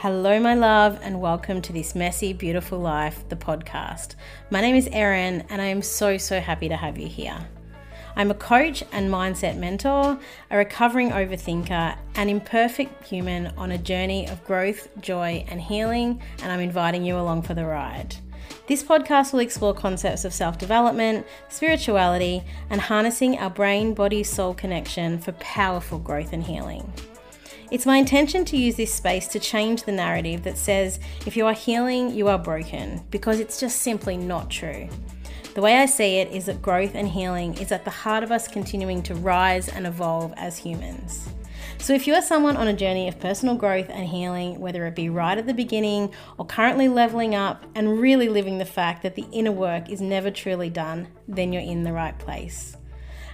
Hello, my love, and welcome to this Messy, Beautiful Life, the podcast. My name is Erin, and I am so, so happy to have you here. I'm a coach and mindset mentor, a recovering overthinker, an imperfect human on a journey of growth, joy, and healing, and I'm inviting you along for the ride. This podcast will explore concepts of self development, spirituality, and harnessing our brain body soul connection for powerful growth and healing. It's my intention to use this space to change the narrative that says if you are healing, you are broken, because it's just simply not true. The way I see it is that growth and healing is at the heart of us continuing to rise and evolve as humans. So, if you are someone on a journey of personal growth and healing, whether it be right at the beginning or currently leveling up and really living the fact that the inner work is never truly done, then you're in the right place.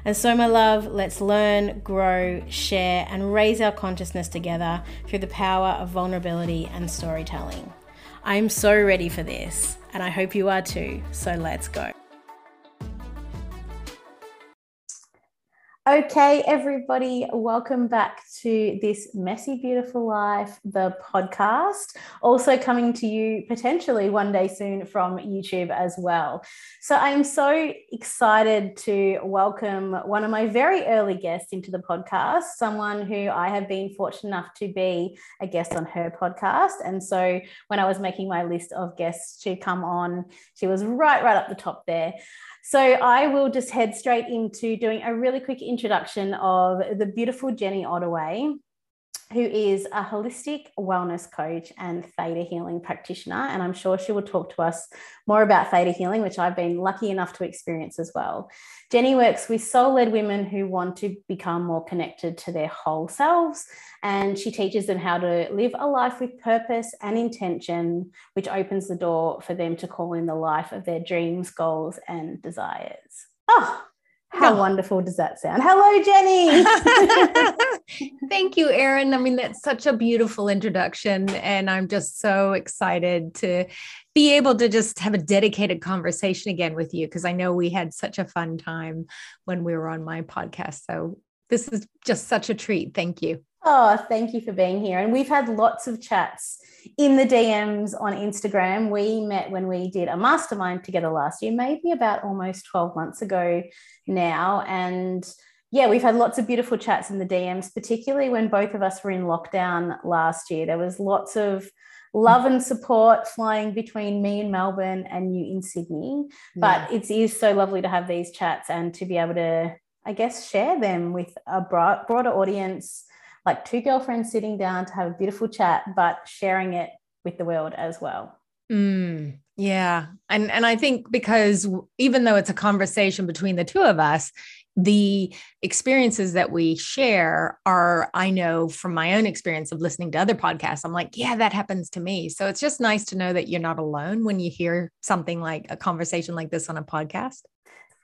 And so, my love, let's learn, grow, share, and raise our consciousness together through the power of vulnerability and storytelling. I'm so ready for this, and I hope you are too. So, let's go. Okay, everybody, welcome back to this Messy Beautiful Life, the podcast. Also coming to you potentially one day soon from YouTube as well. So I'm so excited to welcome one of my very early guests into the podcast, someone who I have been fortunate enough to be a guest on her podcast. And so when I was making my list of guests to come on, she was right, right up the top there. So I will just head straight into doing a really quick introduction of the beautiful Jenny Ottaway, who is a holistic wellness coach and theta healing practitioner. And I'm sure she will talk to us more about theta healing, which I've been lucky enough to experience as well. Jenny works with soul led women who want to become more connected to their whole selves. And she teaches them how to live a life with purpose and intention, which opens the door for them to call in the life of their dreams, goals, and desires. Oh, how oh. wonderful does that sound? Hello, Jenny. Thank you, Erin. I mean, that's such a beautiful introduction. And I'm just so excited to be able to just have a dedicated conversation again with you because I know we had such a fun time when we were on my podcast. So this is just such a treat. Thank you. Oh, thank you for being here. And we've had lots of chats in the DMs on Instagram. We met when we did a mastermind together last year, maybe about almost 12 months ago now. And yeah, we've had lots of beautiful chats in the DMs, particularly when both of us were in lockdown last year. There was lots of love and support flying between me in Melbourne and you in Sydney. But yeah. it is so lovely to have these chats and to be able to, I guess, share them with a broader audience like two girlfriends sitting down to have a beautiful chat, but sharing it with the world as well. Mm, yeah. And and I think because even though it's a conversation between the two of us, the experiences that we share are I know from my own experience of listening to other podcasts I'm like yeah that happens to me so it's just nice to know that you're not alone when you hear something like a conversation like this on a podcast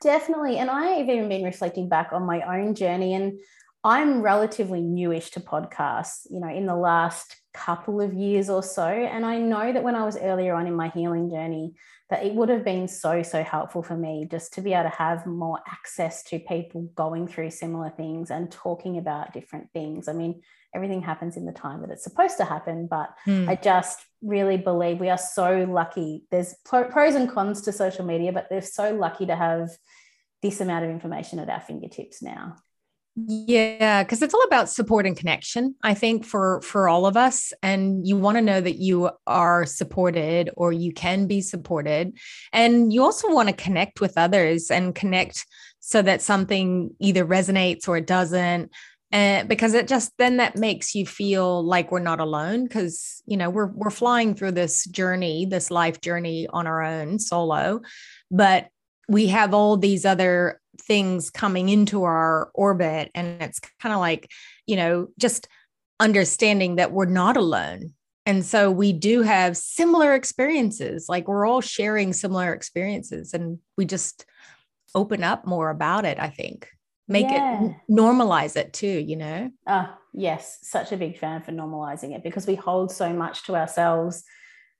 definitely and I have even been reflecting back on my own journey and I'm relatively newish to podcasts, you know, in the last couple of years or so. And I know that when I was earlier on in my healing journey, that it would have been so, so helpful for me just to be able to have more access to people going through similar things and talking about different things. I mean, everything happens in the time that it's supposed to happen, but mm. I just really believe we are so lucky. There's pros and cons to social media, but they're so lucky to have this amount of information at our fingertips now. Yeah, because it's all about support and connection, I think, for for all of us. And you want to know that you are supported or you can be supported. And you also want to connect with others and connect so that something either resonates or it doesn't. And because it just then that makes you feel like we're not alone because you know we're we're flying through this journey, this life journey on our own solo. But we have all these other things coming into our orbit and it's kind of like you know just understanding that we're not alone. And so we do have similar experiences like we're all sharing similar experiences and we just open up more about it i think. Make yeah. it normalize it too you know? Uh yes such a big fan for normalizing it because we hold so much to ourselves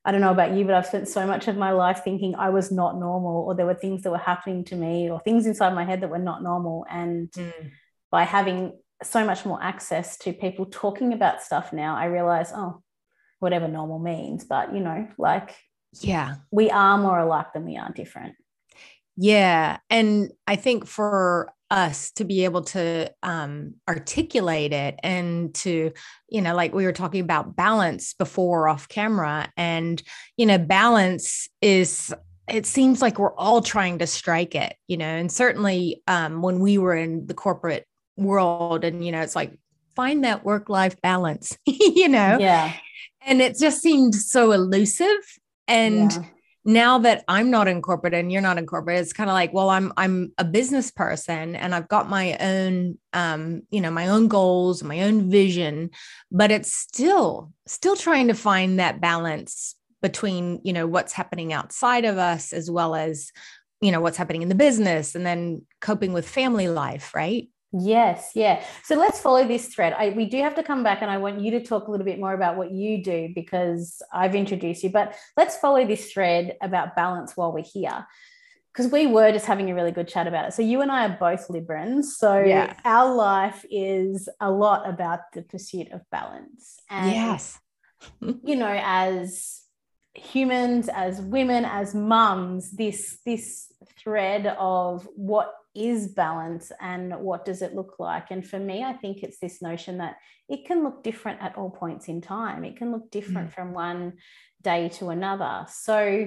I don't know about you, but I've spent so much of my life thinking I was not normal, or there were things that were happening to me, or things inside my head that were not normal. And mm. by having so much more access to people talking about stuff now, I realize, oh, whatever normal means. But, you know, like, yeah, we are more alike than we are different. Yeah. And I think for us to be able to um, articulate it and to, you know, like we were talking about balance before off camera, and, you know, balance is it seems like we're all trying to strike it, you know, and certainly um, when we were in the corporate world, and you know, it's like find that work life balance, you know, yeah, and it just seemed so elusive, and yeah now that I'm not in corporate and you're not in corporate, it's kind of like, well, I'm I'm a business person and I've got my own um, you know, my own goals, my own vision, but it's still still trying to find that balance between, you know, what's happening outside of us as well as, you know, what's happening in the business and then coping with family life, right? Yes, yeah. So let's follow this thread. I, we do have to come back, and I want you to talk a little bit more about what you do because I've introduced you. But let's follow this thread about balance while we're here, because we were just having a really good chat about it. So you and I are both Librans, so yeah. our life is a lot about the pursuit of balance. And yes, you know, as humans, as women, as mums, this this thread of what is balance and what does it look like? And for me i think it's this notion that it can look different at all points in time. It can look different mm. from one day to another. So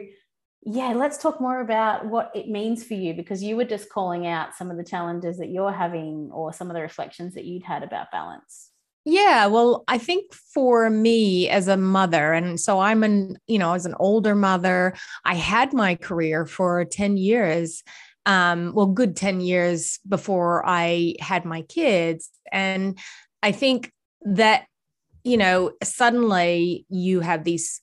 yeah let's talk more about what it means for you because you were just calling out some of the challenges that you're having or some of the reflections that you'd had about balance. Yeah, well, I think for me as a mother, and so I'm an, you know, as an older mother, I had my career for 10 years um, well, good 10 years before I had my kids. And I think that, you know, suddenly you have these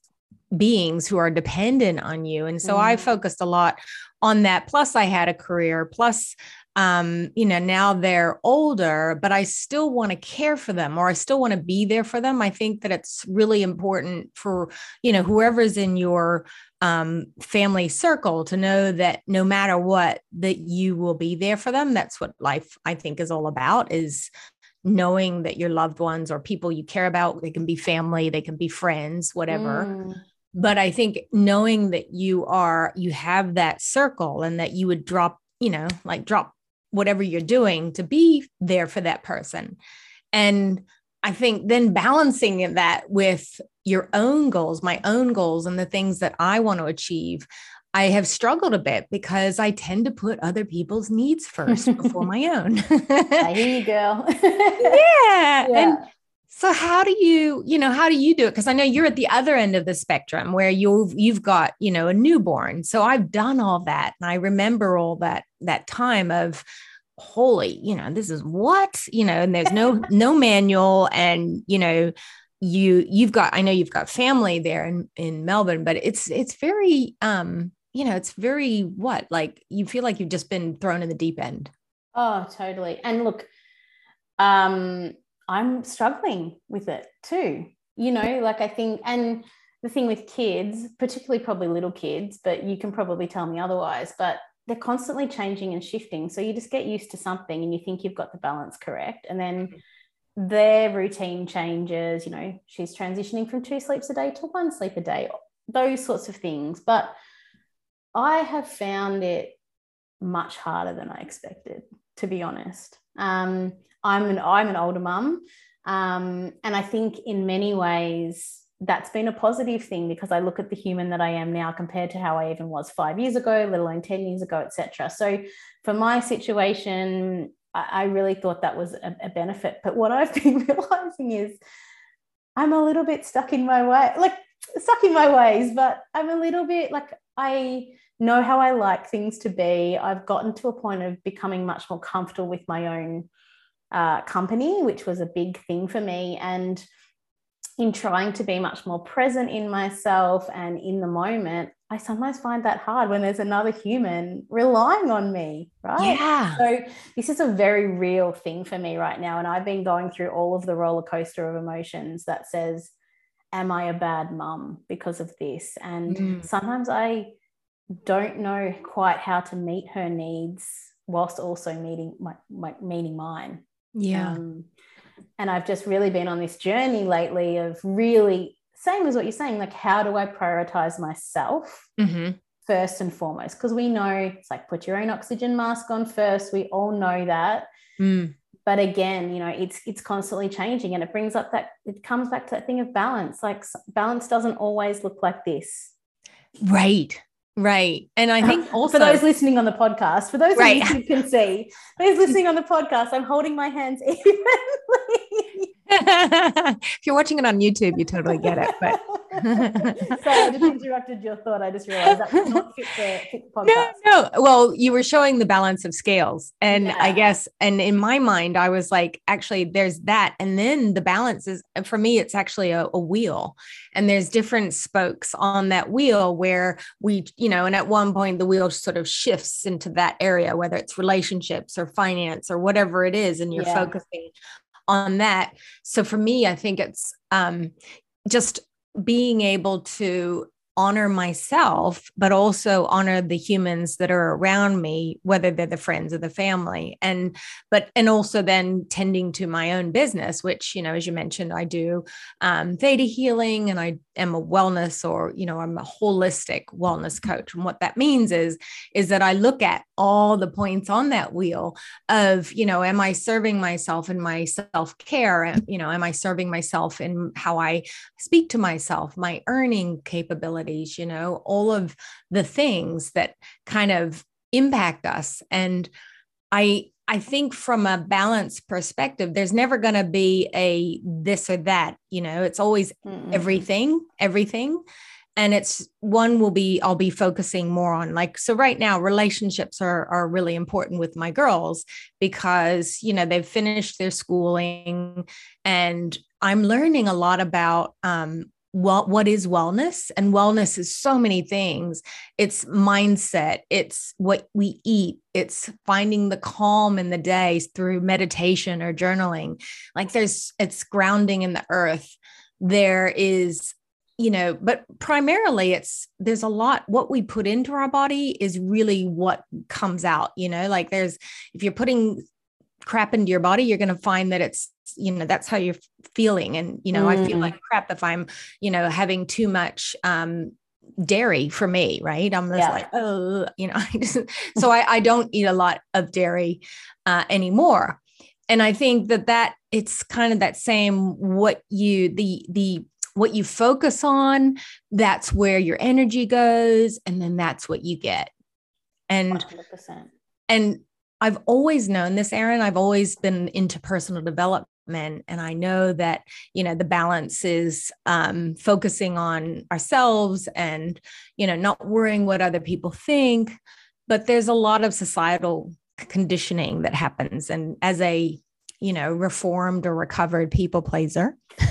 beings who are dependent on you. And so mm. I focused a lot on that. Plus, I had a career. Plus, um, you know, now they're older, but I still want to care for them or I still want to be there for them. I think that it's really important for, you know, whoever's in your um, family circle to know that no matter what, that you will be there for them. That's what life, I think, is all about is knowing that your loved ones or people you care about, they can be family, they can be friends, whatever. Mm but i think knowing that you are you have that circle and that you would drop you know like drop whatever you're doing to be there for that person. And I think then balancing that with your own goals, my own goals, and the things that I want to achieve, I have struggled a bit because I tend to put other people's needs first before my own. I hear you, girl. yeah. yeah. And so how do you, you know, how do you do it? Because I know you're at the other end of the spectrum where you've you've got, you know, a newborn. So I've done all that. And I remember all that that time of holy, you know, this is what, you know, and there's no no manual and you know, you you've got I know you've got family there in in Melbourne, but it's it's very um, you know, it's very what? Like you feel like you've just been thrown in the deep end. Oh, totally. And look, um I'm struggling with it too. You know, like I think, and the thing with kids, particularly probably little kids, but you can probably tell me otherwise, but they're constantly changing and shifting. So you just get used to something and you think you've got the balance correct. And then their routine changes. You know, she's transitioning from two sleeps a day to one sleep a day, those sorts of things. But I have found it much harder than I expected, to be honest. Um, I'm an I'm an older mum, um, and I think in many ways that's been a positive thing because I look at the human that I am now compared to how I even was five years ago, let alone ten years ago, etc. So for my situation, I, I really thought that was a, a benefit. But what I've been realizing is I'm a little bit stuck in my way, like stuck in my ways, but I'm a little bit like I know how I like things to be. I've gotten to a point of becoming much more comfortable with my own uh, company, which was a big thing for me. And in trying to be much more present in myself and in the moment, I sometimes find that hard when there's another human relying on me, right? Yeah. So this is a very real thing for me right now. And I've been going through all of the roller coaster of emotions that says, Am I a bad mum because of this? And mm. sometimes I don't know quite how to meet her needs whilst also meeting my, my meeting mine. Yeah. Um, and I've just really been on this journey lately of really same as what you're saying, like how do I prioritize myself Mm-hmm. first and foremost? Because we know it's like put your own oxygen mask on first. We all know that. Mm. But again, you know, it's it's constantly changing, and it brings up that it comes back to that thing of balance. Like balance doesn't always look like this. Right. Right. And I think also for those listening on the podcast, for those Right. of you who can see, those listening on the podcast, I'm holding my hands evenly. if you're watching it on YouTube, you totally get it. But Sorry, I just interrupted your thought. I just realized that was not fit for, fit for no, podcast. no. Well, you were showing the balance of scales. And I guess, and in my mind, I was like, actually, there's that. And then the balance is, for me, it's actually a, a wheel. And there's different spokes on that wheel where we, you know, and at one point, the wheel sort of shifts into that area, whether it's relationships or finance or whatever it is. And you're Yeah. focusing on that. So for me, I think it's um, just being able to honor myself, but also honor the humans that are around me, whether they're the friends or the family. And, but, and also then tending to my own business, which, you know, as you mentioned, I do um, theta healing and I am a wellness or, you know, I'm a holistic wellness mm-hmm. coach. And what that means is, is that I look at all the points on that wheel of, you know, am I serving myself in my self care? You know, am I serving myself in how I speak to myself, my earning capabilities, you know, all of the things that kind of impact us. And I, I think from a balance perspective, there's never going to be a this or that, you know, it's always Mm-mm. everything, everything. And it's one will be, I'll be focusing more on like, so right now relationships are, are really important with my girls because, you know, they've finished their schooling and I'm learning a lot about, um, what, what is wellness? And wellness is so many things. It's mindset. It's what we eat. It's finding the calm in the day through meditation or journaling. Like there's it's grounding in the earth. There is you know but primarily it's there's a lot what we put into our body is really what comes out you know? Like there's if you're putting crap into your body you're going to find that it's you know that's how you're feeling and you know i feel Mm. like crap if i'm you know having too much um dairy for me right i'm just Yeah. like oh you know I just, so I, I don't eat a lot of dairy uh, anymore and i think that that it's kind of that same what you the the what you focus on that's where your energy goes and then that's what you get and 100%. and I've always known this, Erin. I've always been into personal development. And I know that, you know, the balance is um, focusing on ourselves and, you know, not worrying what other people think. But there's a lot of societal conditioning that happens. And as a, you know, reformed or recovered people pleaser, you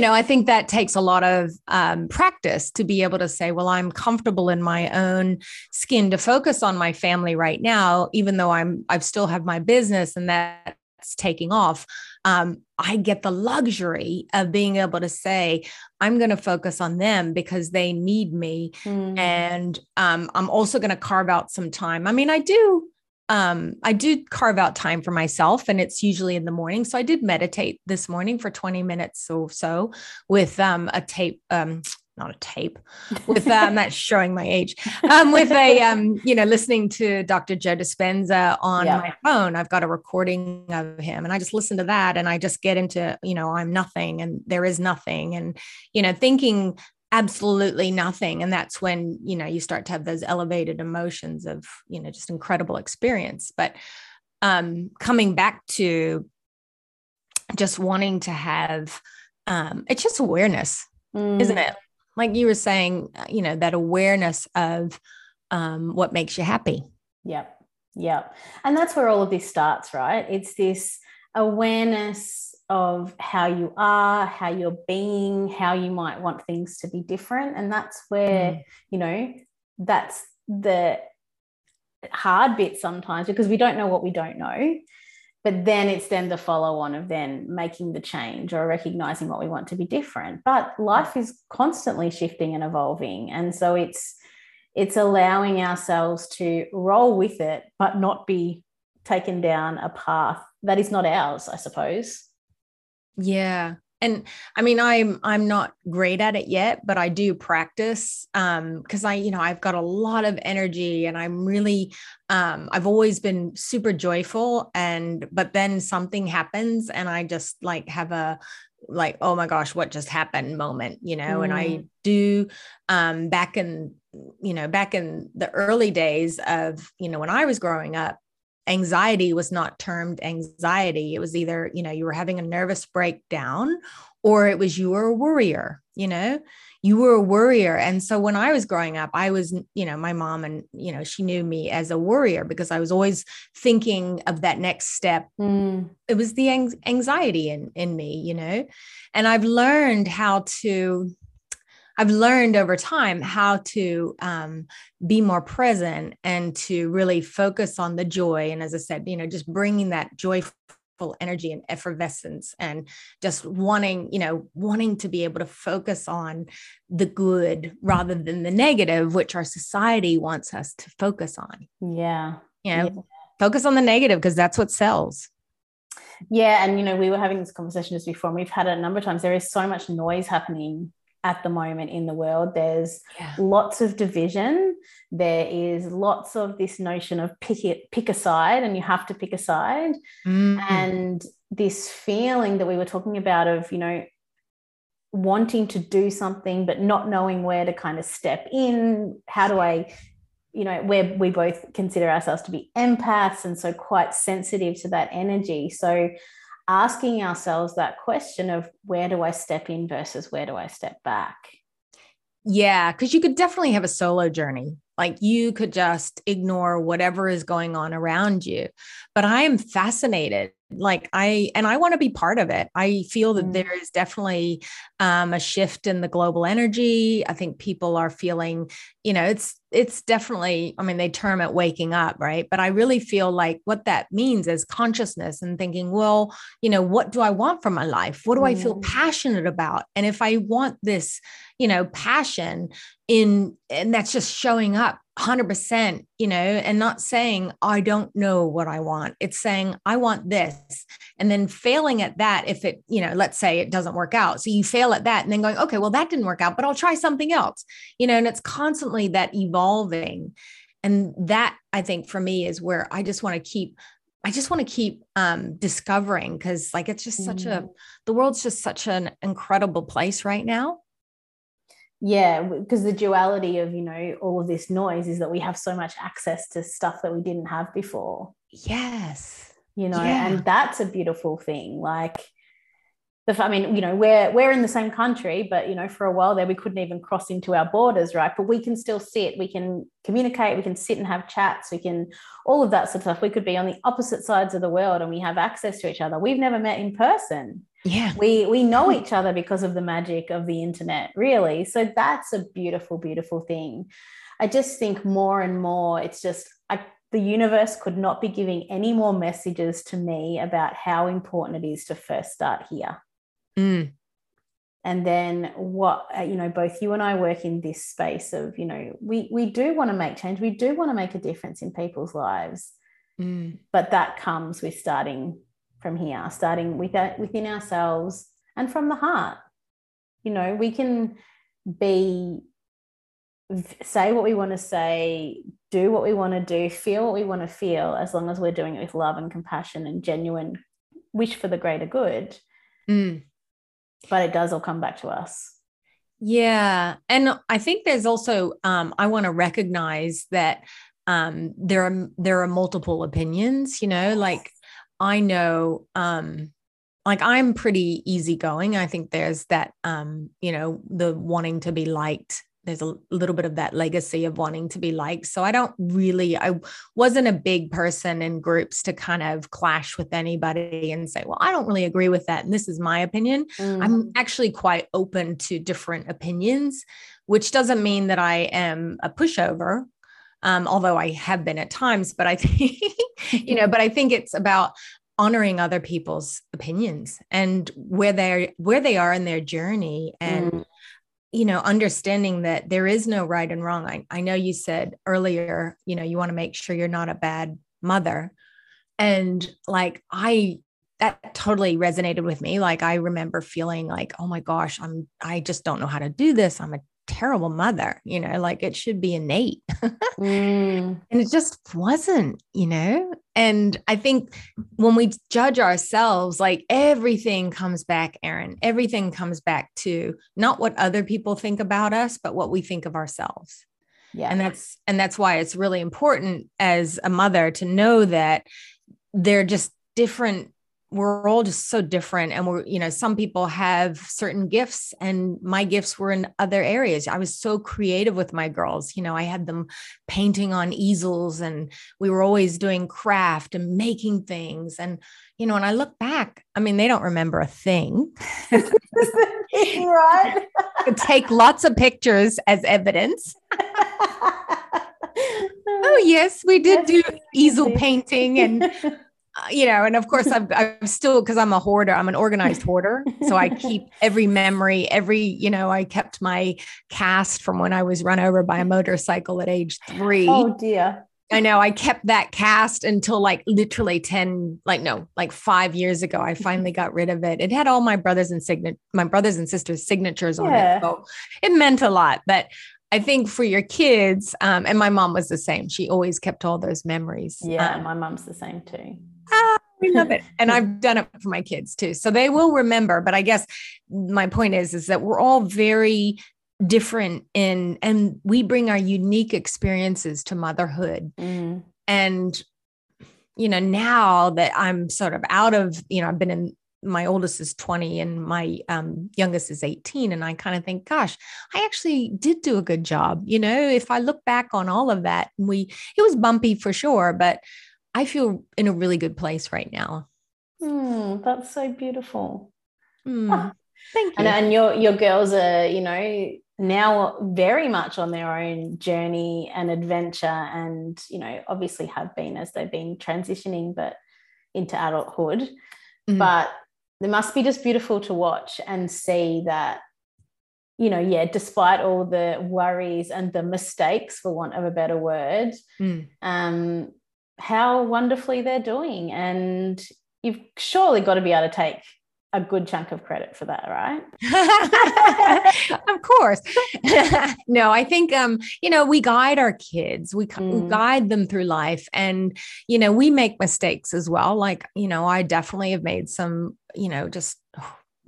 know, I think that takes a lot of um, practice to be able to say, well, I'm comfortable in my own skin to focus on my family right now, even though I'm, I've still have my business and that's taking off. Um, I get the luxury of being able to say, I'm going to focus on them because they need me. Mm. And um, I'm also going to carve out some time. I mean, I do um i do carve out time for myself and it's usually in the morning so i did meditate this morning for 20 minutes or so with um a tape um not a tape with um that's showing my age um with a um you know listening to dr joe dispenza on Yeah. my phone i've got a recording of him and i just listen to that and i just get into you know i'm nothing and there is nothing and you know thinking absolutely nothing and that's when you know you start to have those elevated emotions of you know just incredible experience but um coming back to just wanting to have um it's just awareness isn't Mm. it like you were saying uh, you know that awareness of um what makes you happy Yep. Yep. And that's where all of this starts, right? It's this awareness of how you are, how you're being, how you might want things to be different. And that's where, Mm. you know, that's the hard bit sometimes because we don't know what we don't know. But then it's then the follow on of then making the change or recognizing what we want to be different. But life is constantly shifting and evolving. And so it's, it's allowing ourselves to roll with it, but not be taken down a path that is not ours, I suppose. Yeah and i mean i'm i'm not great at it yet but i do practice um because i you know i've got a lot of energy and i'm really um i've always been super joyful and but then something happens and i just like have a like oh my gosh what just happened moment you know mm. and i mm. do um back in you know back in the early days of you know when i was growing up anxiety was not termed anxiety. It was either, you know, you were having a nervous breakdown or it was you were a worrier, you know, you were a worrier. And so when I was growing up, I was, you know, my mom and, you know, she knew me as a worrier because I was always thinking of that next step. Mm. It was the anxiety in, in me, you know, and I've learned how to I've learned over time how to um, be more present and to really focus on the joy. And as I said, you know, just bringing that joyful energy and effervescence and just wanting you know wanting to be able to focus on the good rather than the negative which our society wants us to focus on yeah you know yeah. focus on the negative because that's what sells yeah and you know we were having this conversation just before and we've had it a number of times there is so much noise happening at the moment in the world. There's yeah. lots of division. There is lots of this notion of pick it, pick a side, and you have to pick a side. Mm. And this feeling that we were talking about of, you know, wanting to do something but not knowing where to kind of step in. How do I, you know, where we both consider ourselves to be empaths and so quite sensitive to that energy. So asking ourselves that question of where do I step in versus where do I step back? Yeah, because you could definitely have a solo journey. Like you could just ignore whatever is going on around you. But I am fascinated like i and i want to be part of it i feel that mm. there is definitely um, a shift in the global energy i think people are feeling you know it's it's definitely i mean they term it waking up right but i really feel like what that means is consciousness and thinking well you know what do i want from my life what do mm. i feel mm. passionate about and if i want this you know passion in and that's just showing up 100%, you know, and not saying, I don't know what I want. It's saying, I want this. And then failing at that, if it, you know, let's say it doesn't work out. So you fail at that and then going, okay, well, that didn't work out, but I'll try something else, you know, and it's constantly that evolving. And that I think for me is where I just want to keep I just want to keep um, discovering because, like, it's just such a, the world's just such an incredible place right now yeah because the duality of you know all of this noise is that we have so much access to stuff that we didn't have before yes you know yeah. and that's a beautiful thing like the i mean you know we're we're in the same country but you know for a while there we couldn't even cross into our borders right? But we can still sit we can communicate we can sit and have chats we can all of that sort of stuff. We could be on the opposite sides of the world and we have access to each other. We've never met in person. Yeah. We we know each other because of the magic of the internet really. So that's a beautiful beautiful thing. I just think more and more it's just I, the universe could not be giving any more messages to me about how important it is to first start here mm. and then what uh, you know both you and i work in this space of you know we we do want to make change we do want to make a difference in people's lives mm. but that comes with starting from here, starting with that within ourselves and from the heart. You know, we can be say what we want to say, do what we want to do, feel what we want to feel, as long as we're doing it with love and compassion and genuine wish for the greater good. Mm. But it does all come back to us. Yeah. And I think there's also, um, I want to recognize that um, there are there are multiple opinions, you know, like I know um like I'm pretty easygoing. I think there's that um, you know, the wanting to be liked. There's a little bit of that legacy of wanting to be liked. So I don't really, I wasn't a big person in groups to kind of clash with anybody and say, well, I don't really agree with that. And this is my opinion. Mm. I'm actually quite open to different opinions, which doesn't mean that I am a pushover um, although I have been at times, but I think, you know, but I think it's about honoring other people's opinions and where they're where they are in their journey and mm. You know understanding that there is no right and wrong I, I know you said earlier you know you want to make sure you're not a bad mother and like i that totally resonated with me. Like I remember feeling like, oh my gosh, I'm I just don't know how to do this. I'm a terrible mother, you know, like it should be innate. mm. And it just wasn't, you know? And I think when we judge ourselves, like everything comes back, Erin, everything comes back to not what other people think about us, but what we think of ourselves. Yeah. And that's and that's why it's really important as a mother to know that they're just different we're all just so different and we're you know some people have certain gifts and my gifts were in other areas. I was so creative with my girls you know i had them painting on easels and we were always doing craft and making things and you know when i look back i mean they don't remember a thing. Right? Take lots of pictures as evidence. Oh yes we did do easel painting and you know, and of course, I'm, I'm still because I'm a hoarder. I'm an organized hoarder, so I keep every memory. Every, you know, I kept my cast from when I was run over by a motorcycle at age three. Oh dear. I know. I kept that cast until like literally ten, like no, like five years ago. I finally got rid of it. It had all my brothers and signet, my brothers and sisters' signatures on yeah. it, so it meant a lot. But I think for your kids, um, and my mom was the same. She always kept all those memories. Yeah, um, my mom's the same too ah, we love it. And I've done it for my kids too. So they will remember. But I guess my point is, is that we're all very different in and we bring our unique experiences to motherhood. Mm. And you know, now that I'm sort of out of, you know, I've been in my oldest is 20 and my um, youngest is 18 and i kind of think gosh i actually did do a good job you know if i look back on all of that we it was bumpy for sure but I feel in a really good place right now. Mm, that's so beautiful. Mm, oh, thank you. And, and your your girls are, you know, now very much on their own journey and adventure, and you know, obviously have been as they've been transitioning, but into adulthood. Mm. But it must be just beautiful to watch and see that you know, yeah, despite all the worries and the mistakes, for want of a better word, mm. um, how wonderfully they're doing. And you've surely got to be able to take a good chunk of credit for that, right? of course. no, I think um, you know, we guide our kids. We, mm. we, guide them through life and you know, we make mistakes as well. Like, you know, I definitely have made some, you know, just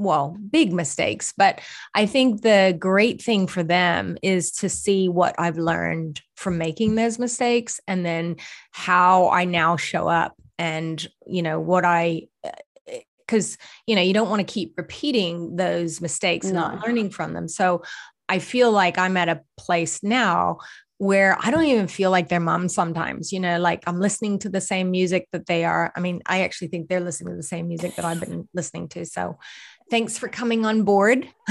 well, big mistakes. But I think the great thing for them is to see what I've learned from making those mistakes and then how I now show up and, you know, what I, eh, eh, because, you know, you don't want to keep repeating those mistakes and not learning from them. So I feel like I'm at a place now where I don't even feel like their mom sometimes, you know, like I'm listening to the same music that they are. I mean, I actually think they're listening to the same music that I've been listening to. So thanks for coming on board.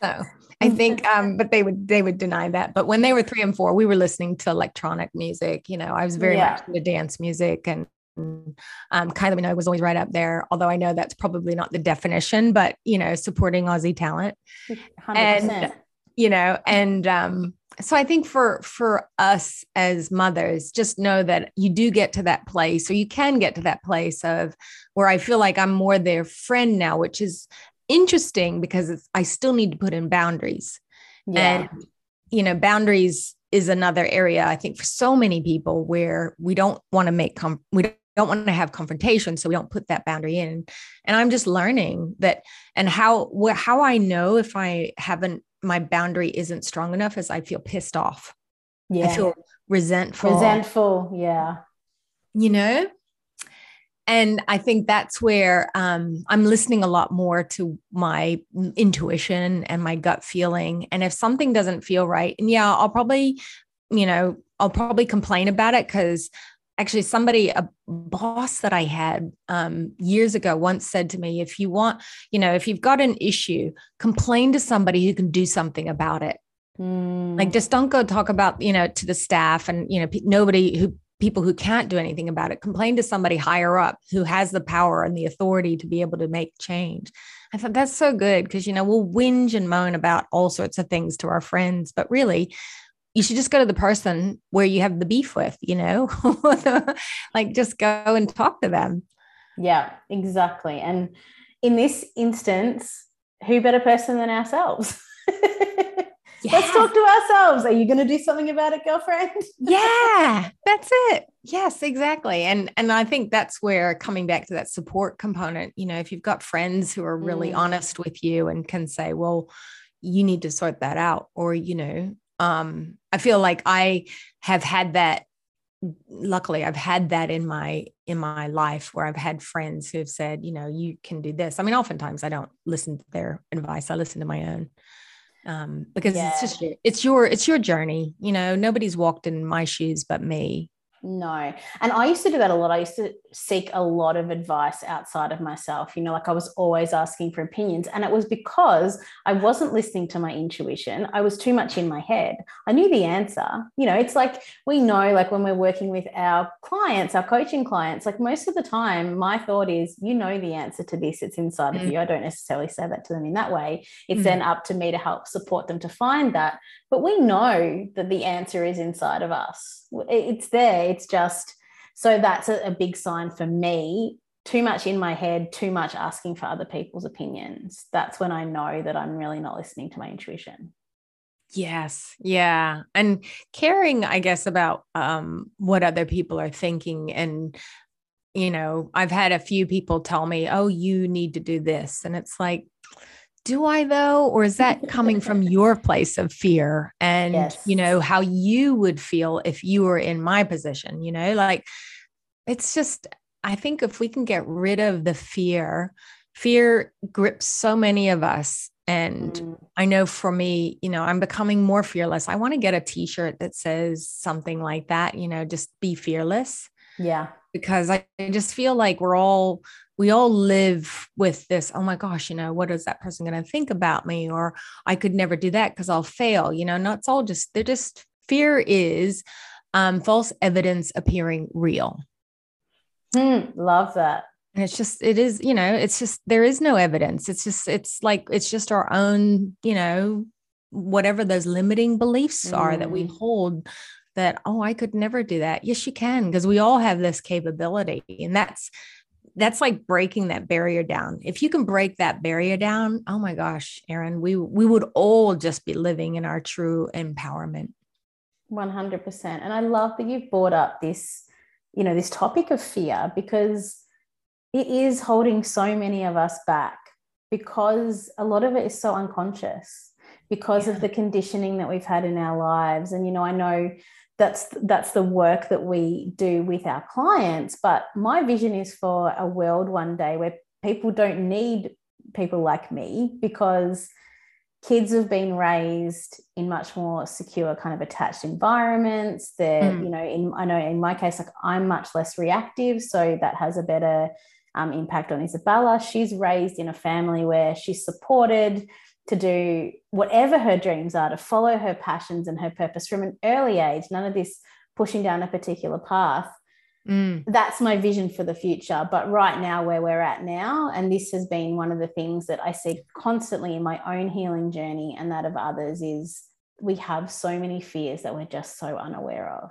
so I think, um, but they would they would deny that. But when they were three and four, we were listening to electronic music. You know, I was very yeah. much into dance music and um, Kylie Minogue was always right up there, although I know that's probably not the definition, but you know, supporting Aussie talent. 100%. And you know, and um, so I think for for us as mothers, just know that you do get to that place, or you can get to that place of where I feel like I'm more their friend now, which is interesting because I still need to put in boundaries. Yeah. And you know, boundaries is another area I think for so many people where we don't want to make com- we don't want to have confrontation so we don't put that boundary in and i'm just learning that and how how i know if i haven't my boundary isn't strong enough is I feel pissed off. Yeah. I feel resentful. Resentful. Yeah. You know? And I think that's where um, I'm listening a lot more to my intuition and my gut feeling. And if something doesn't feel right, and yeah, I'll probably, you know, I'll probably complain about it because actually somebody a boss that i had um, years ago once said to me if you want you know if you've got an issue complain to somebody who can do something about it. Mm. like just don't go talk about you know to the staff and you know p- nobody who people who can't do anything about it. Complain to somebody higher up who has the power and the authority to be able to make change. I thought that's so good because you know we'll whinge and moan about all sorts of things to our friends but really you should just go to the person where you have the beef with, you know, like just go and talk to them. Yeah, exactly. And in this instance, who better person than ourselves? Let's talk to ourselves. Are you going to do something about it, girlfriend? yeah, that's it. Yes, exactly. And and I think that's where coming back to that support component, you know, if you've got friends who are really mm. honest with you and can say, "Well, you need to sort that out," or you know, um, I feel like I have had that luckily I've had that in my in my life where I've had friends who have said, you know, you can do this. I mean, oftentimes I don't listen to their advice. I listen to my own. Um, because yeah. it's just it's your it's your journey. You know, nobody's walked in my shoes but me. No. And I used to do that a lot. I used to seek a lot of advice outside of myself. You know, like I was always asking for opinions. And it was because I wasn't listening to my intuition. I was too much in my head. I knew the answer. You know, it's like we know, like when we're working with our clients, our coaching clients, like most of the time, my thought is, you know, the answer to this, it's inside mm. of you. I don't necessarily say that to them in that way. It's mm. then up to me to help support them to find that. But we know that the answer is inside of us. It's there. It's just so that's a, a big sign for me. Too much in my head, too much asking for other people's opinions. That's when I know that I'm really not listening to my intuition. Yes. Yeah. And caring, I guess, about um, what other people are thinking. And, you know, I've had a few people tell me, oh, you need to do this. And it's like, do I though? Or is that coming from your place of fear and, yes. you know, how you would feel if you were in my position? You know, like it's just, I think if we can get rid of the fear, fear grips so many of us. And mm. I know for me, you know, I'm becoming more fearless. I want to get a t shirt that says something like that, you know, just be fearless. Yeah. Because I just feel like we're all we all live with this oh my gosh you know what is that person going to think about me? or i could never do that because i'll fail you know not it's all just they're just fear is um, false evidence appearing real. Hmm, love that. And it's just it is you know it's just there is no evidence. It's just it's like it's just our own you know whatever those limiting beliefs are that we mm. hold that oh i could never do that. Yes you can because we all have this capability and that's that's like breaking that barrier down. If you can break that barrier down, oh my gosh, Erin, we we would all just be living in our true empowerment. 100%. And I love that you've brought up this, you know, this topic of fear because it is holding so many of us back because a lot of it is so unconscious because yeah. of the conditioning that we've had in our lives. And, you know, I know that's that's the work that we do with our clients but my vision is for a world one day where people don't need people like me because kids have been raised in much more secure kind of attached environments they're mm. you know in i know in my case like i'm much less reactive so that has a better um, impact on isabella she's raised in a family where she's supported to do whatever her dreams are, to follow her passions and her purpose from an early age, none of this pushing down a particular path. Mm. That's my vision for the future. But right now, where we're at now, and this has been one of the things that I see constantly in my own healing journey and that of others, is we have so many fears that we're just so unaware of.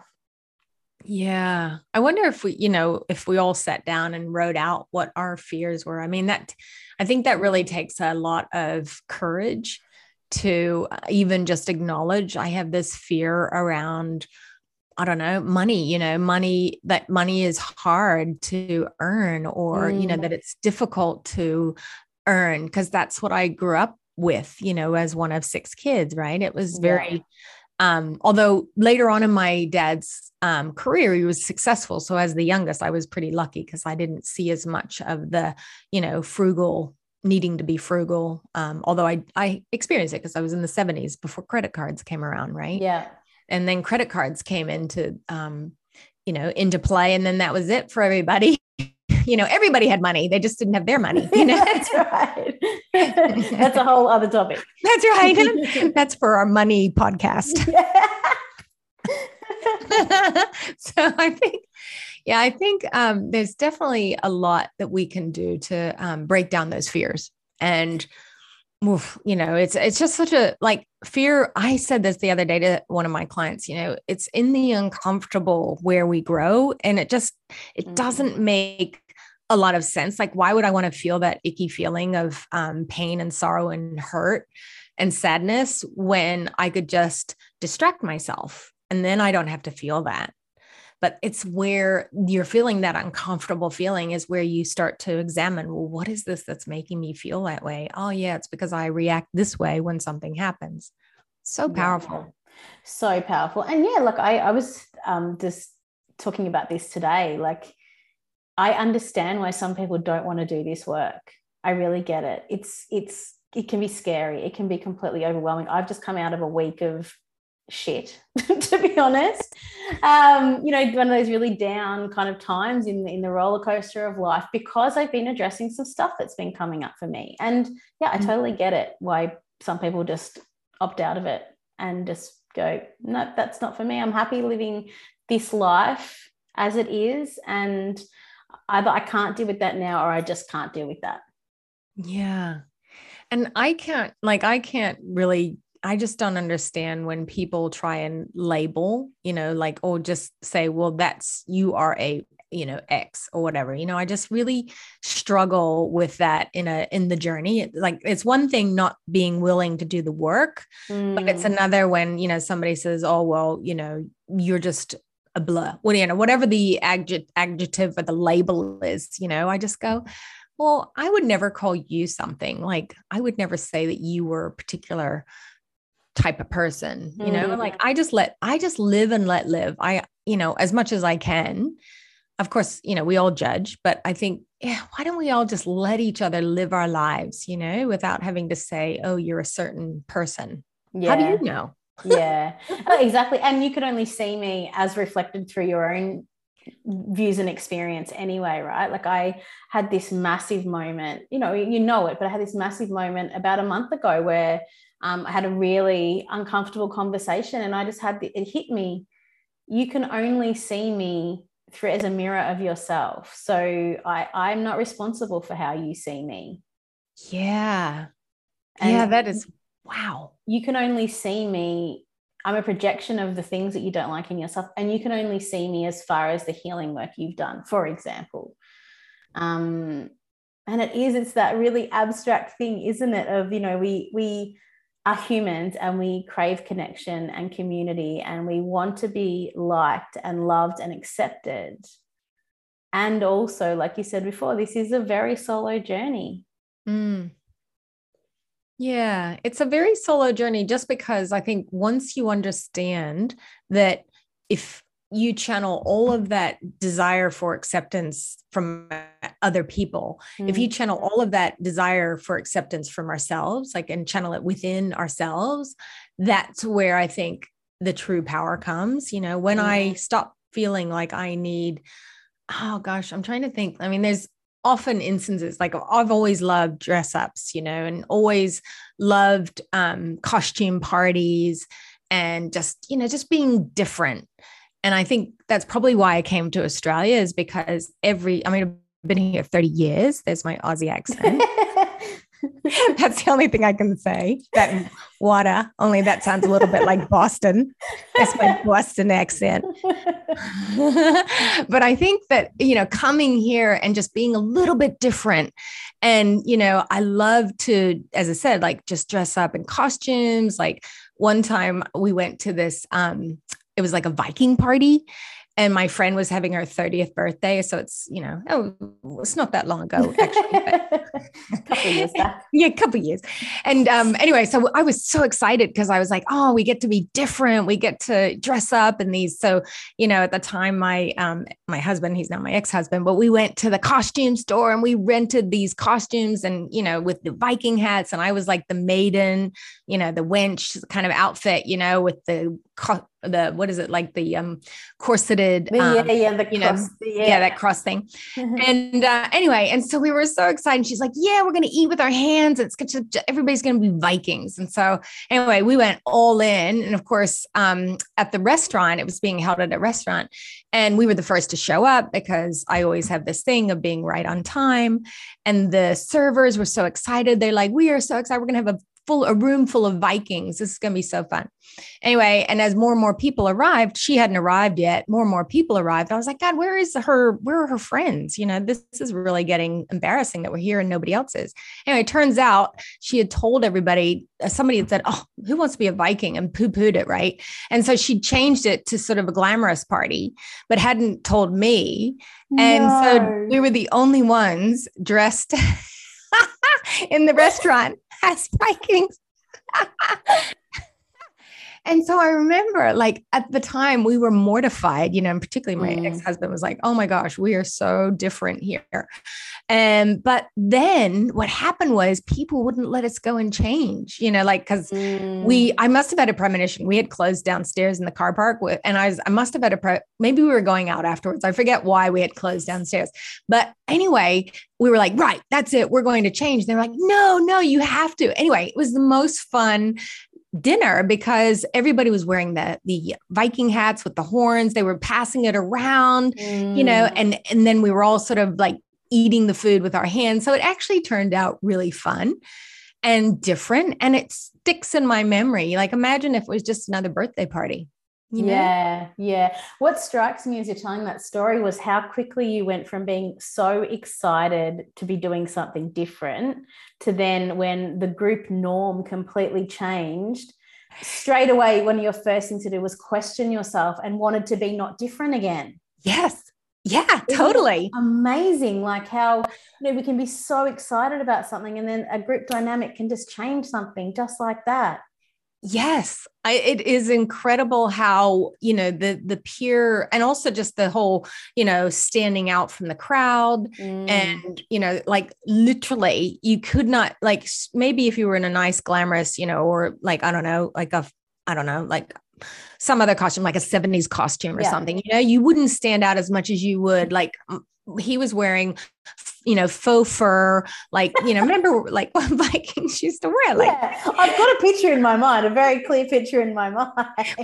Yeah. I wonder if we, you know, if we all sat down and wrote out what our fears were. I mean, that I think that really takes a lot of courage to uh, even just acknowledge I have this fear around I don't know, money, you know, money that money is hard to earn or, mm. you know, that mm. it's difficult to earn because that's what I grew up with, you know, as one of six kids, right? It was very yeah um, although later on in my dad's um, career, he was successful. So as the youngest, I was pretty lucky because I didn't see as much of the, you know, frugal needing to be frugal. Um, although I I experienced it because I was in the 70s before credit cards came around, right? Yeah. And then credit cards came into um, you know, into play. And then that was it for everybody. you know, everybody had money. They just didn't have their money. You know? That's right. That's a whole other topic. That's right. That's for our money podcast. so I think, yeah, I think um, there's definitely a lot that we can do to um, break down those fears. And oof, you know, it's it's just such a like fear. I said this the other day to one of my clients, you know, it's in the uncomfortable where we grow. And it just it mm-hmm. doesn't make a lot of sense. Like, why would I want to feel that icky feeling of um, pain and sorrow and hurt and sadness when I could just distract myself and then I don't have to feel that? but it's where you're feeling that uncomfortable feeling is where you start to examine well what is this that's making me feel that way oh yeah it's because i react this way when something happens so powerful yeah. so powerful and yeah look i i was um just talking about this today like i understand why some people don't want to do this work i really get it it's it's it can be scary it can be completely overwhelming i've just come out of a week of shit, to be honest. Um, you know, one of those really down kind of times in the, in the roller coaster of life because I've been addressing some stuff that's been coming up for me. And yeah, I mm. totally get it why some people just opt out of it and just go, no, that's not for me. I'm happy living this life as it is. And either I can't deal with that now or I just can't deal with that. Yeah. And I can't, like, I can't really I just don't understand when people try and label, you know, like, or just say, well, that's you are a, you know, X or whatever. You know, I just really struggle with that in a in the journey. Like it's one thing not being willing to do the work, mm. but it's mm. another when, you know, somebody says, Oh, well, you know, you're just a blur. Well, you know, whatever the adjective or the label is, you know, I just go, well, I would never call you something. Like I would never say that you were a particular type of person you know mm-hmm. like i just let i just live and let live i you know as much as i can of course you know we all judge but i think yeah why don't we all just let each other live our lives you know without having to say oh you're a certain person yeah. how do you know yeah oh, exactly and you could only see me as reflected through your own views and experience anyway right like i had this massive moment you know you know it but i had this massive moment about a month ago where um, I had a really uncomfortable conversation, and I just had the, it hit me. You can only see me through as a mirror of yourself. So I, I'm not responsible for how you see me. Yeah. And yeah, that is wow. You can only see me. I'm a projection of the things that you don't like in yourself, and you can only see me as far as the healing work you've done, for example. Um, and it is, it's that really abstract thing, isn't it? Of, you know, we, we, are humans and we crave connection and community and we want to be liked and loved and accepted. And also, like you said before, this is a very solo journey. Mm. Yeah, it's a very solo journey just because I think once you understand that if you channel all of that desire for acceptance from other people mm. if you mm. channel all of that desire for acceptance from ourselves like and channel it within ourselves that's where i think the true power comes you know when mm. i stop feeling like i need oh gosh i'm trying to think i mean there's often instances like I've always loved dress ups, you know, and always loved um, costume parties and just, you know, just being different. And I think that's probably why I came to Australia is because every, I mean, I've been here 30 years. There's my Aussie accent. That's the only thing I can say. That water, only that sounds a little bit like Boston. That's my Boston accent. but I think that, you know, coming here and just being a little bit different. And, you know, I love to, as I said, like just dress up in costumes. Like one time we went to this um, it was like a Viking party. And my friend was having her 30th birthday. So it's, you know, oh, it's not that long ago, actually. a couple years back. Yeah, a couple years. And um, anyway, so I was so excited because I was like, oh, we get to be different. We get to dress up in these. So, you know, at the time, my um, my husband, he's now my ex-husband, but we went to the costume store and we rented these costumes and, you know, with the Viking hats. And I was like the maiden, you know, the wench kind of outfit, you know, with the co- the what is it like the um corseted yeah um, yeah the you know, yeah. yeah. that cross thing. And uh, anyway and so we were so excited. She's like yeah we're gonna eat with our hands. It's gonna, everybody's gonna be vikings. And so anyway we went all in. And of course um at the restaurant it was being held at a restaurant. And we were the first to show up because i always have this thing of being right on time. And the servers were so excited. They're like we are so excited. We're gonna have a full a room full of Vikings. This is going to be so fun. Anyway, and as more and more people arrived, she hadn't arrived yet. More and more people arrived. I was like, God, where is her? Where are her friends? You know, this, this is really getting embarrassing that we're here and nobody else is. Anyway, it turns out she had told everybody. Uh, somebody had said, "Oh, who wants to be a Viking?" and poo pooed it, right? And so she changed it to sort of a glamorous party, but hadn't told me. And No. so we were the only ones dressed in the restaurant Vikings. and so I remember, like, at the time, we were mortified, you know, and particularly my Mm. ex husband was like, oh my gosh, we are so different here. And, but then what happened was people wouldn't let us go and change, you know, like, because Mm. we i must have had a premonition we had closed downstairs in the car park with, and i was i must have had a pre maybe we were going out afterwards i forget why we had closed downstairs but anyway we were like right that's it we're going to change they're like no no you have to anyway it was the most fun dinner because everybody was wearing the the viking hats with the horns. They were passing it around you know Mm. and and then we were all sort of like eating the food with our hands. So it actually turned out really fun and different and it sticks in my memory. Like imagine if it was just another birthday party you know? Yeah, yeah. What strikes me as you're telling that story was how quickly you went from being so excited to be doing something different to then when the group norm completely changed, straight away, one of your first things to do was question yourself and wanted to be not different again. yes yeah totally Amazing, like how you know we can be so excited about something, and then a group dynamic can just change something just like that. Yes I, it is incredible how you know the the peer and also just the whole you know standing out from the crowd Mm. and you know like literally you could not like maybe if you were in a nice glamorous you know or like i don't know like a i don't know like some other costume like a 70s costume or Yeah. something you know you wouldn't stand out as much as you would like he was wearing you know faux fur like you know remember like what vikings used to wear like yeah, I've got a picture in my mind, a very clear picture in my mind.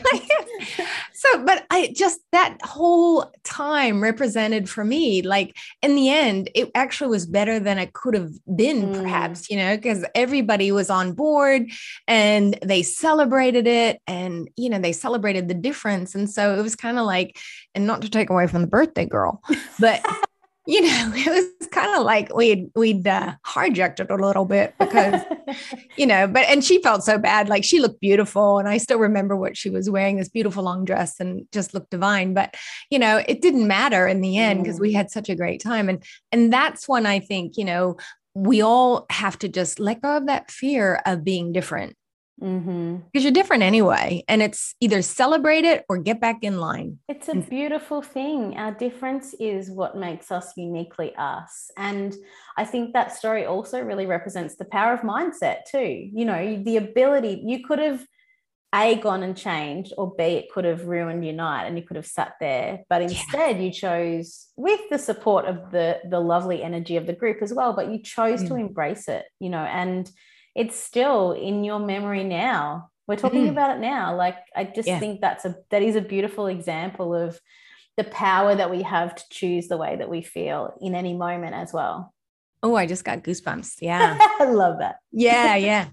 so but i just that whole time represented for me like in the end it actually was better than it could have been Mm. perhaps you know because everybody was on board and they celebrated it and you know they celebrated the difference and so it was kind of like and not to take away from the birthday girl but you know it was kind of like we'd we'd uh, hijacked it a little bit because you know, but and she felt so bad. Like she looked beautiful. And I still remember what she was wearing this beautiful long dress and just looked divine. But, you know, it didn't matter in the end because Mm. we had such a great time. And and that's when I think, you know, we all have to just let go of that fear of being different hmm because you're different anyway. And it's either celebrate it or get back in line. It's a beautiful thing. Our difference is what makes us uniquely us. And I think that story also really represents the power of mindset, too. You know, the ability, you could have A, gone and changed, or B, it could have ruined your night and you could have sat there. But instead, you chose, with the support of the, the lovely energy of the group as well, but you chose to Mm. embrace it, you know, and it's still in your memory now. We're talking Mm. about it now. Like, I just Yeah. think that's a that is a beautiful example of the power that we have to choose the way that we feel in any moment as well. Oh, I just got goosebumps. Yeah. I love that. yeah. Yeah.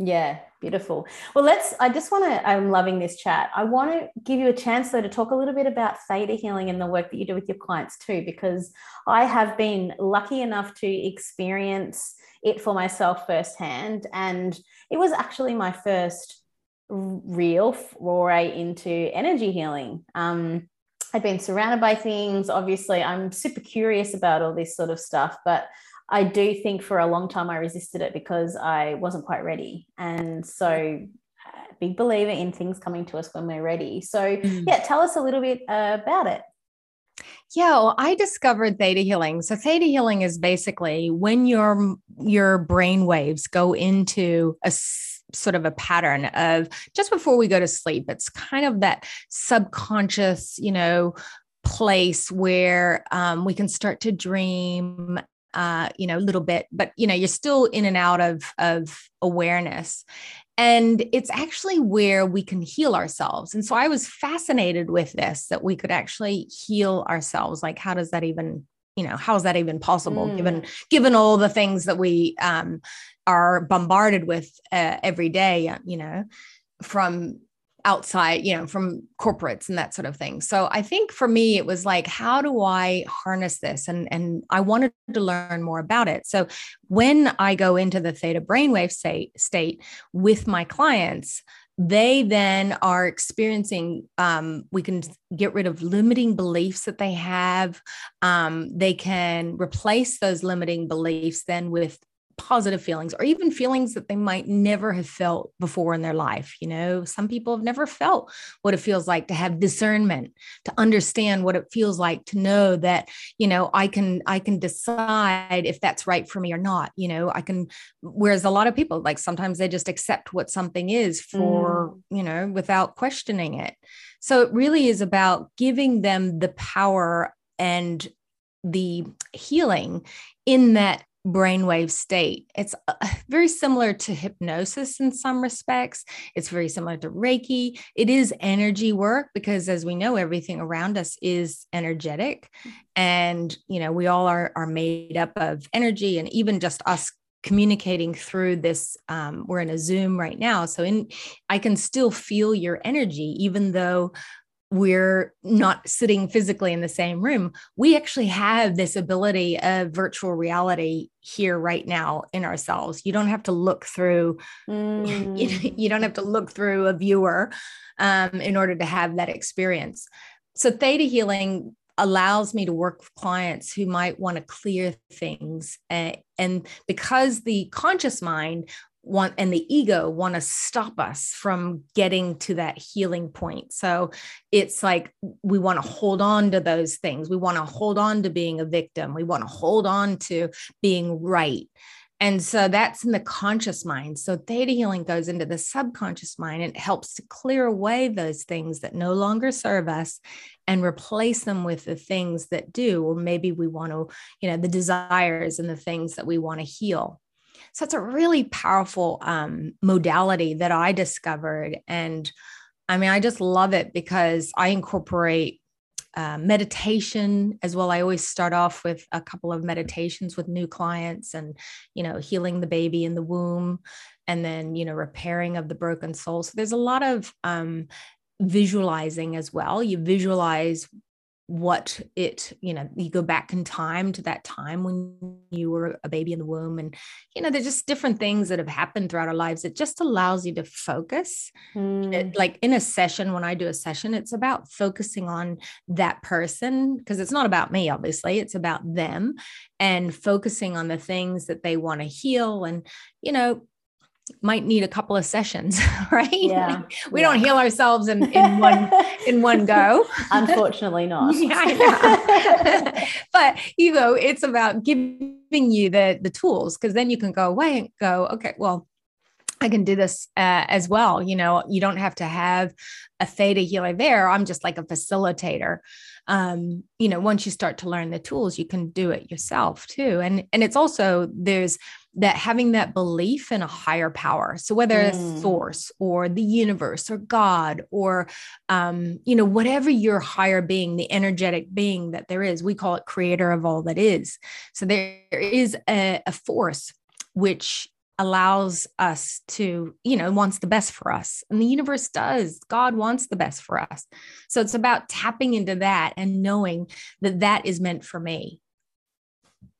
Yeah, beautiful. Well, let's. I just want to. I'm loving this chat. I want to give you a chance though to talk a little bit about theta healing and the work that you do with your clients too, because I have been lucky enough to experience it for myself firsthand, and it was actually my first real foray into energy healing. Um, I've been surrounded by things. Obviously, I'm super curious about all this sort of stuff, but I do think for a long time I resisted it because I wasn't quite ready. And so, uh, big believer in things coming to us when we're ready. So, Mm. yeah, tell us a little bit uh, about it. Yeah, well, I discovered theta healing. So theta healing is basically when your your brain waves go into a sort of a pattern of just before we go to sleep. It's kind of that subconscious, you know, place where um, we can start to dream uh, you know, a little bit, but you know, you're still in and out of of awareness. And it's actually where we can heal ourselves. And so I was fascinated with this that we could actually heal ourselves. Like, how does that even, you know, how is that even possible mm. given given all the things that we um, are bombarded with uh, every day, you know, from outside, you know, from corporates and that sort of thing. So I think for me, it was like, how do I harness this? And, and I wanted to learn more about it. So when I go into the theta brainwave state, state with my clients, they then are experiencing um, we can get rid of limiting beliefs that they have um, they can replace those limiting beliefs then with positive feelings or even feelings that they might never have felt before in their life. You know, some people have never felt what it feels like to have discernment, to understand what it feels like to know that, you know, I can I can decide if that's right for me or not. You know, I can whereas a lot of people like sometimes they just accept what something is for, mm. you know, without questioning it. So it really is about giving them the power and the healing in that brainwave state. It's uh, very similar to hypnosis in some respects. It's very similar to Reiki. It is energy work because, as we know, everything around us is energetic. And, you know, we all are, are made up of energy, and even just us communicating through this um, we're in a zoom right now so in i can still feel your energy even though we're not sitting physically in the same room, we actually have this ability of virtual reality here right now in ourselves. You don't have to look through, mm. you, you, don't have to look through a viewer um, in order to have that experience. So, theta healing allows me to work with clients who might want to clear things. Uh, and because the conscious mind want and the ego want to stop us from getting to that healing point. So it's like we want to hold on to those things. We want to hold on to being a victim. We want to hold on to being right. And so that's in the conscious mind. So theta healing goes into the subconscious mind and it helps to clear away those things that no longer serve us and replace them with the things that do. Or maybe we want to, you know, the desires and the things that we want to heal. So it's a really powerful um, modality that I discovered. And I mean, I just love it because I incorporate uh, meditation as well. I always start off with a couple of meditations with new clients and, you know, healing the baby in the womb and then, you know, repairing of the broken soul. So there's a lot of um, visualizing as well. You visualize what it you know you go back in time to that time when you were a baby in the womb and you know there's just different things that have happened throughout our lives it just allows you to focus mm. it, like in a session when i do a session it's about focusing on that person because it's not about me obviously it's about them and focusing on the things that they want to heal and you know might need a couple of sessions, right? Yeah. we yeah. don't heal ourselves in, in one in one go. Unfortunately not. yeah, but you know, it's about giving you the the tools because then you can go away and go, okay, well, I can do this uh, as well. You know, you don't have to have a theta healer there. I'm just like a facilitator. Um, you know, once you start to learn the tools, you can do it yourself too. And and it's also there's that having that belief in a higher power. So whether mm. it's source or the universe or God or um, you know, whatever your higher being, the energetic being that there is, we call it creator of all that is. So there is a, a force which allows us to, you know, wants the best for us. And the universe does. God wants the best for us. So it's about tapping into that and knowing that that is meant for me.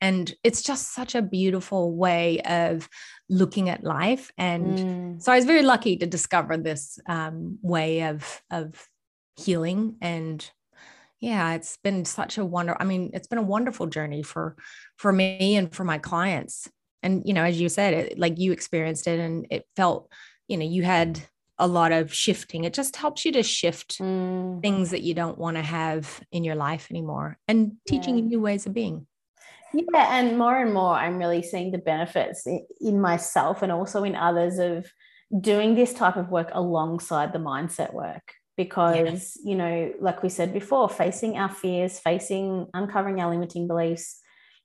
And it's just such a beautiful way of looking at life. And mm. so I was very lucky to discover this um, way of, of healing and yeah it's been such a wonder i mean it's been a wonderful journey for for me and for my clients and you know as you said it like you experienced it and it felt you know you had a lot of shifting it just helps you to shift mm. things that you don't want to have in your life anymore and teaching yeah. you new ways of being yeah and more and more i'm really seeing the benefits in myself and also in others of doing this type of work alongside the mindset work because you know like we said before facing our fears facing uncovering our limiting beliefs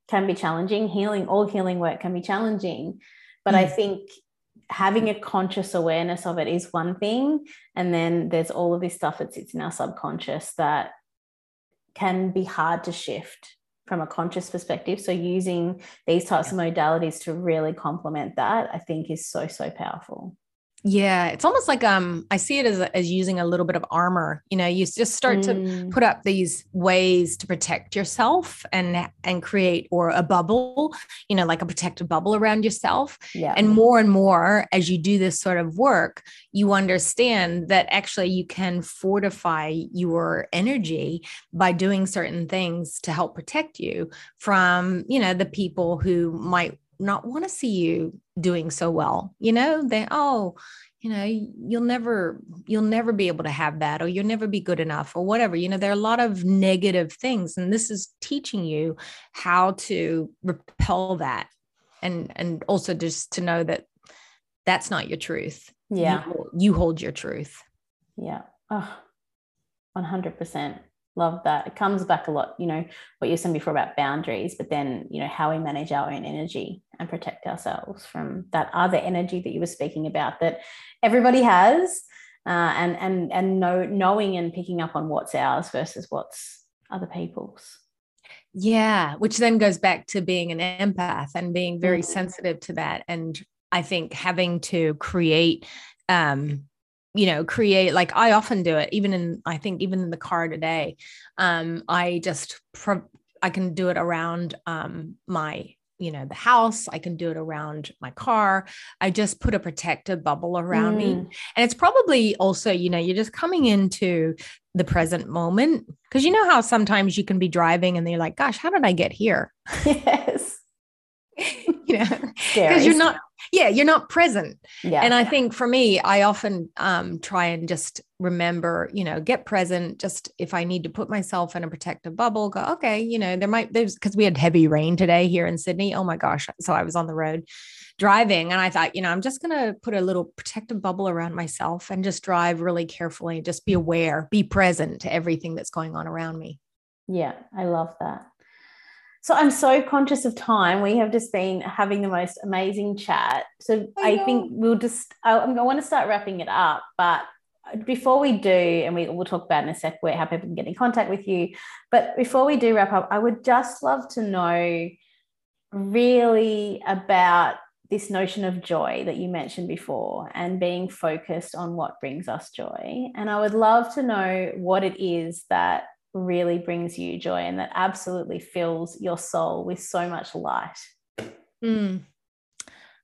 can be challenging healing all healing work can be challenging but mm. i think having a conscious awareness of it is one thing and then there's all of this stuff that sits in our subconscious that can be hard to shift from a conscious perspective so using these types yeah. of modalities to really complement that i think is so so powerful yeah, it's almost like um I see it as as using a little bit of armor. You know, you just start mm. to put up these ways to protect yourself and and create or a bubble, you know, like a protective bubble around yourself. Yeah. And more and more as you do this sort of work, you understand that actually you can fortify your energy by doing certain things to help protect you from, you know, the people who might not want to see you doing so well you know they oh you know you'll never you'll never be able to have that or you'll never be good enough or whatever you know there are a lot of negative things and this is teaching you how to repel that and and also just to know that that's not your truth. Yeah. you, you hold your truth. Yeah. Oh 100% love that. It comes back a lot you know what you said before about boundaries but then you know how we manage our own energy and protect ourselves from that other energy that you were speaking about that everybody has uh, and and and know, knowing and picking up on what's ours versus what's other people's. Yeah which then goes back to being an empath and being very mm-hmm. sensitive to that. And i think having to create um you know create like i often do it even in i think even in the car today um i just pro- i can do it around um my you know the house i can do it around my car i just put a protective bubble around mm. me and it's probably also you know you're just coming into the present moment because you know how sometimes you can be driving and they're like gosh how did i get here yes you know because you're not yeah you're not present. Yeah. And i think for me i often um, try and just remember you know get present. Just if i need to put myself in a protective bubble go okay you know there might there's because we had heavy rain today here in sydney. Oh my gosh so i was on the road driving and i thought you know i'm just going to put a little protective bubble around myself and just drive really carefully just be aware be present to everything that's going on around me. Yeah i love that so I'm so conscious of time. We have just been having the most amazing chat. So I, I think we'll just, I, I want to start wrapping it up. But before we do, and we, will talk about in a sec where how people can get in contact with you. But before we do wrap up, I would just love to know really about this notion of joy that you mentioned before and being focused on what brings us joy. And I would love to know what it is that really brings you joy and that absolutely fills your soul with so much light? Mm.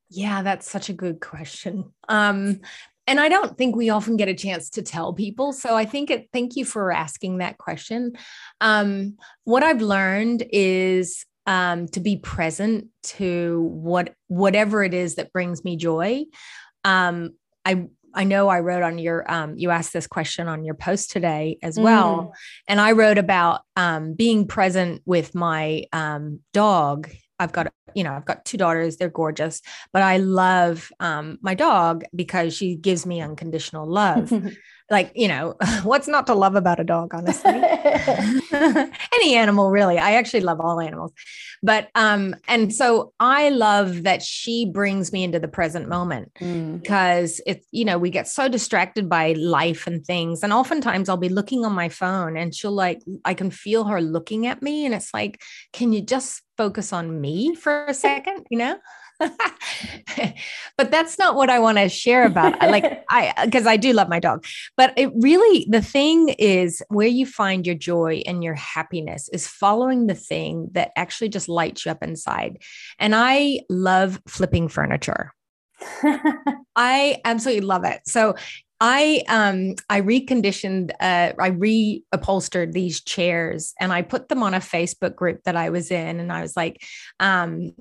Yeah, that's such a good question. Um, and I don't think we often get a chance to tell people. So I think it, thank you for asking that question. Um, what I've learned is um, to be present to what whatever it is that brings me joy. Um, I I know I wrote on your, um, you asked this question on your post today as well. Mm. And I wrote about um, being present with my um, dog. I've got, you know, I've got two daughters. They're gorgeous, but I love um, my dog because she gives me unconditional love. like you know what's not to love about a dog honestly any animal really i actually love all animals but um and so i love that she brings me into the present moment mm. because it's you know we get so distracted by life and things and oftentimes i'll be looking on my phone and she'll like i can feel her looking at me and it's like can you just focus on me for a second you know but that's not what I want to share about. Like I because I do love my dog. But it really the thing is where you find your joy and your happiness is following the thing that actually just lights you up inside. And I love flipping furniture. I absolutely love it. So I um I reconditioned uh I reupholstered these chairs and I put them on a Facebook group that I was in and I was like um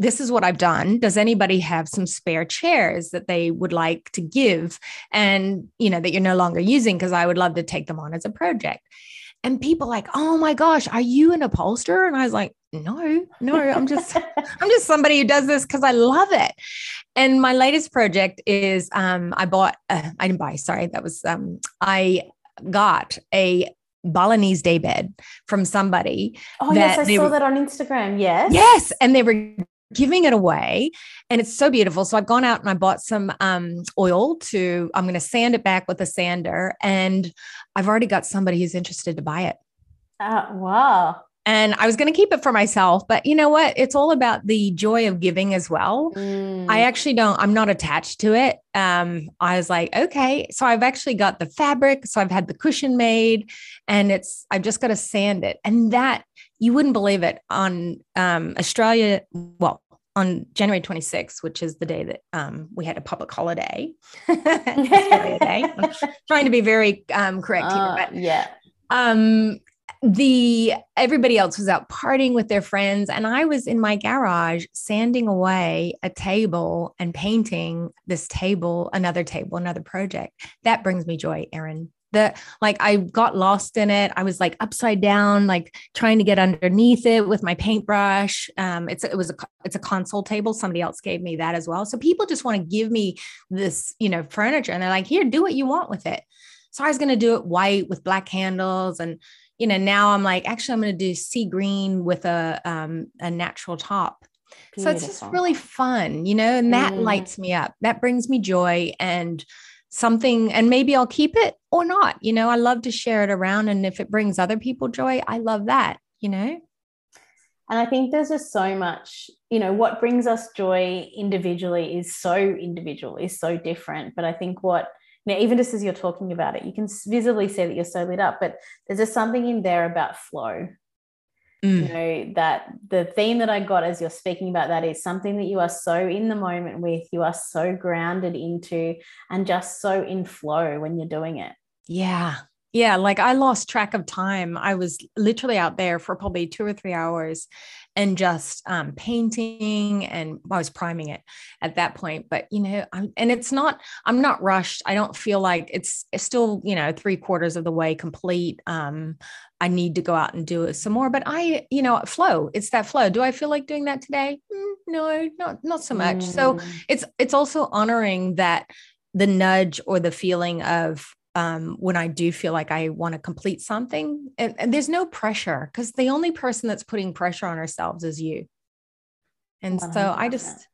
this is what I've done. Does anybody have some spare chairs that they would like to give and, you know, that you're no longer using? Because I would love to take them on as a project. And people like, oh my gosh, are you an upholsterer? And I was like, no, no, I'm just I'm just somebody who does this because I love it. And my latest project is um, I bought uh, I didn't buy, sorry, that was um, I got a Balinese day bed from somebody. Oh yes, I saw were, that on Instagram. Yes. Yes, and they were giving it away and it's so beautiful so i've gone out and i bought some um, oil to i'm going to sand it back with a sander and i've already got somebody who's interested to buy it uh, wow and I was going to keep it for myself, but you know what? It's all about the joy of giving as well. Mm. I actually don't, I'm not attached to it. Um, I was like, okay. So I've actually got the fabric. So I've had the cushion made and it's, I've just got to sand it. And that you wouldn't believe it on um, Australia. Well, on January 26th, which is the day that um, we had a public holiday. day. trying to be very um, correct uh, here, but yeah. Um, the everybody else was out partying with their friends and i was in my garage sanding away a table and painting this table another table another project. That brings me joy erin. The like i got lost in it. I was like upside down like trying to get underneath it with my paintbrush. Um it's it was a it's a console table. Somebody else gave me that as well. So people just want to give me this you know furniture and they're like here do what you want with it. So I was going to do it white with black handles and you know, now I'm like, actually, I'm going to do sea green with a um, a natural top. Beautiful. So it's just really fun, you know, and that mm. lights me up. That brings me joy and something, and maybe I'll keep it or not. You know, I love to share it around. And if it brings other people joy, I love that, you know. And I think there's just so much, you know, what brings us joy individually is so individual, is so different. But I think what now, even just as you're talking about it, you can visibly see that you're so lit up, but there's just something in there about flow. Mm. You know, that the theme that I got as you're speaking about that is something that you are so in the moment with, you are so grounded into, and just so in flow when you're doing it. Yeah. Yeah, like I lost track of time. I was literally out there for probably two or three hours and just um, painting and I was priming it at that point. But, you know, I'm, and it's not, I'm not rushed. I don't feel like it's, it's still, you know, three quarters of the way complete. Um, I need to go out and do it some more, but I, you know, flow, it's that flow. Do I feel like doing that today? Mm, no, not, not so much. Mm. So it's, it's also honoring that the nudge or the feeling of um, when I do feel like I want to complete something. And, and there's no pressure because the only person that's putting pressure on ourselves is you. And 100%. so I just,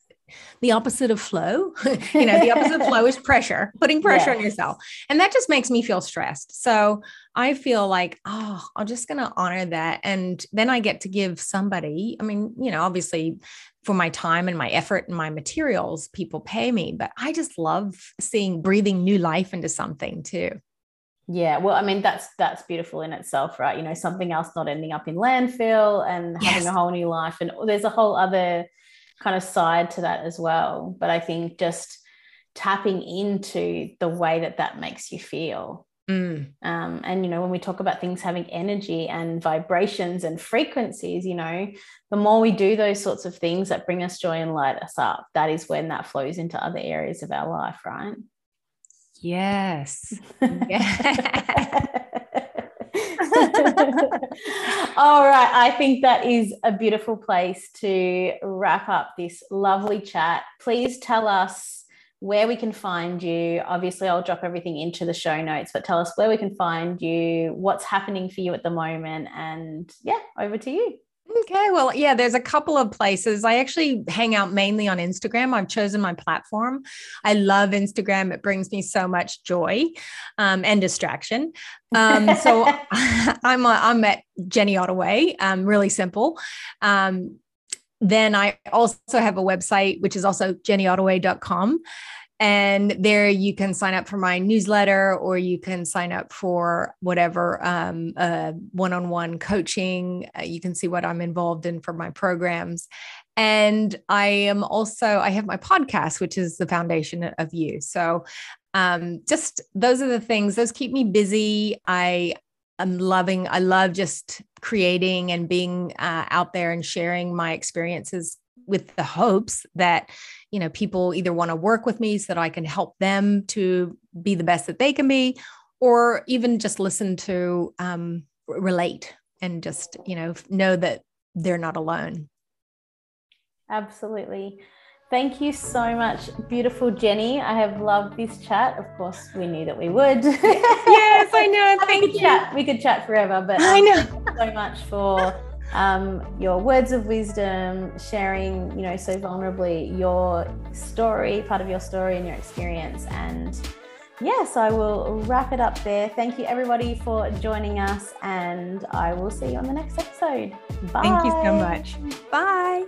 the opposite of flow, you know, the opposite of flow is pressure, putting pressure yes. on yourself. And that just makes me feel stressed. So I feel like, oh, I'm just going to honor that. And then I get to give somebody, I mean, you know, obviously for my time and my effort and my materials, people pay me, but I just love seeing breathing new life into something too. Yeah, well, I mean that's that's beautiful in itself, right? You know, something else not ending up in landfill and having a whole new life, and there's a whole other kind of side to that as well. But I think just tapping into the way that that makes you feel Mm. Um, and you know, when we talk about things having energy and vibrations and frequencies, you know, the more we do those sorts of things that bring us joy and light us up, that is when that flows into other areas of our life, right? Yes. All right. I think that is a beautiful place to wrap up this lovely chat. Please tell us where we can find you. Obviously, I'll drop everything into the show notes, but tell us where we can find you, what's happening for you at the moment, and yeah, over to you. Okay, well, yeah, there's a couple of places. I actually hang out mainly on Instagram. I've chosen my platform. I love Instagram. It brings me so much joy um, and distraction. Um, so I'm uh, I'm at Jenny Ottaway. Um, really simple. Um, then I also have a website, which is also jennyottaway.com. And there you can sign up for my newsletter or you can sign up for whatever um, uh, one on one coaching. Uh, you can see what I'm involved in for my programs. And I am also, I have my podcast, which is the foundation of you. So um, just those are the things, those keep me busy. I I'm loving, I love just creating and being uh, out there and sharing my experiences with the hopes that, you know, people either want to work with me so that I can help them to be the best that they can be, or even just listen to um, relate and just, you know, know that they're not alone. Absolutely. Thank you so much, beautiful Jenny. I have loved this chat. Of course, we knew that we would. yes, I know. Thank we could you. Chat. We could chat forever, but um, I know. Thank you so much for um, your words of wisdom, sharing, you know, so vulnerably your story, part of your story and your experience. And yes, I will wrap it up there. Thank you, everybody, for joining us, and I will see you on the next episode. Bye. Thank you so much. Bye.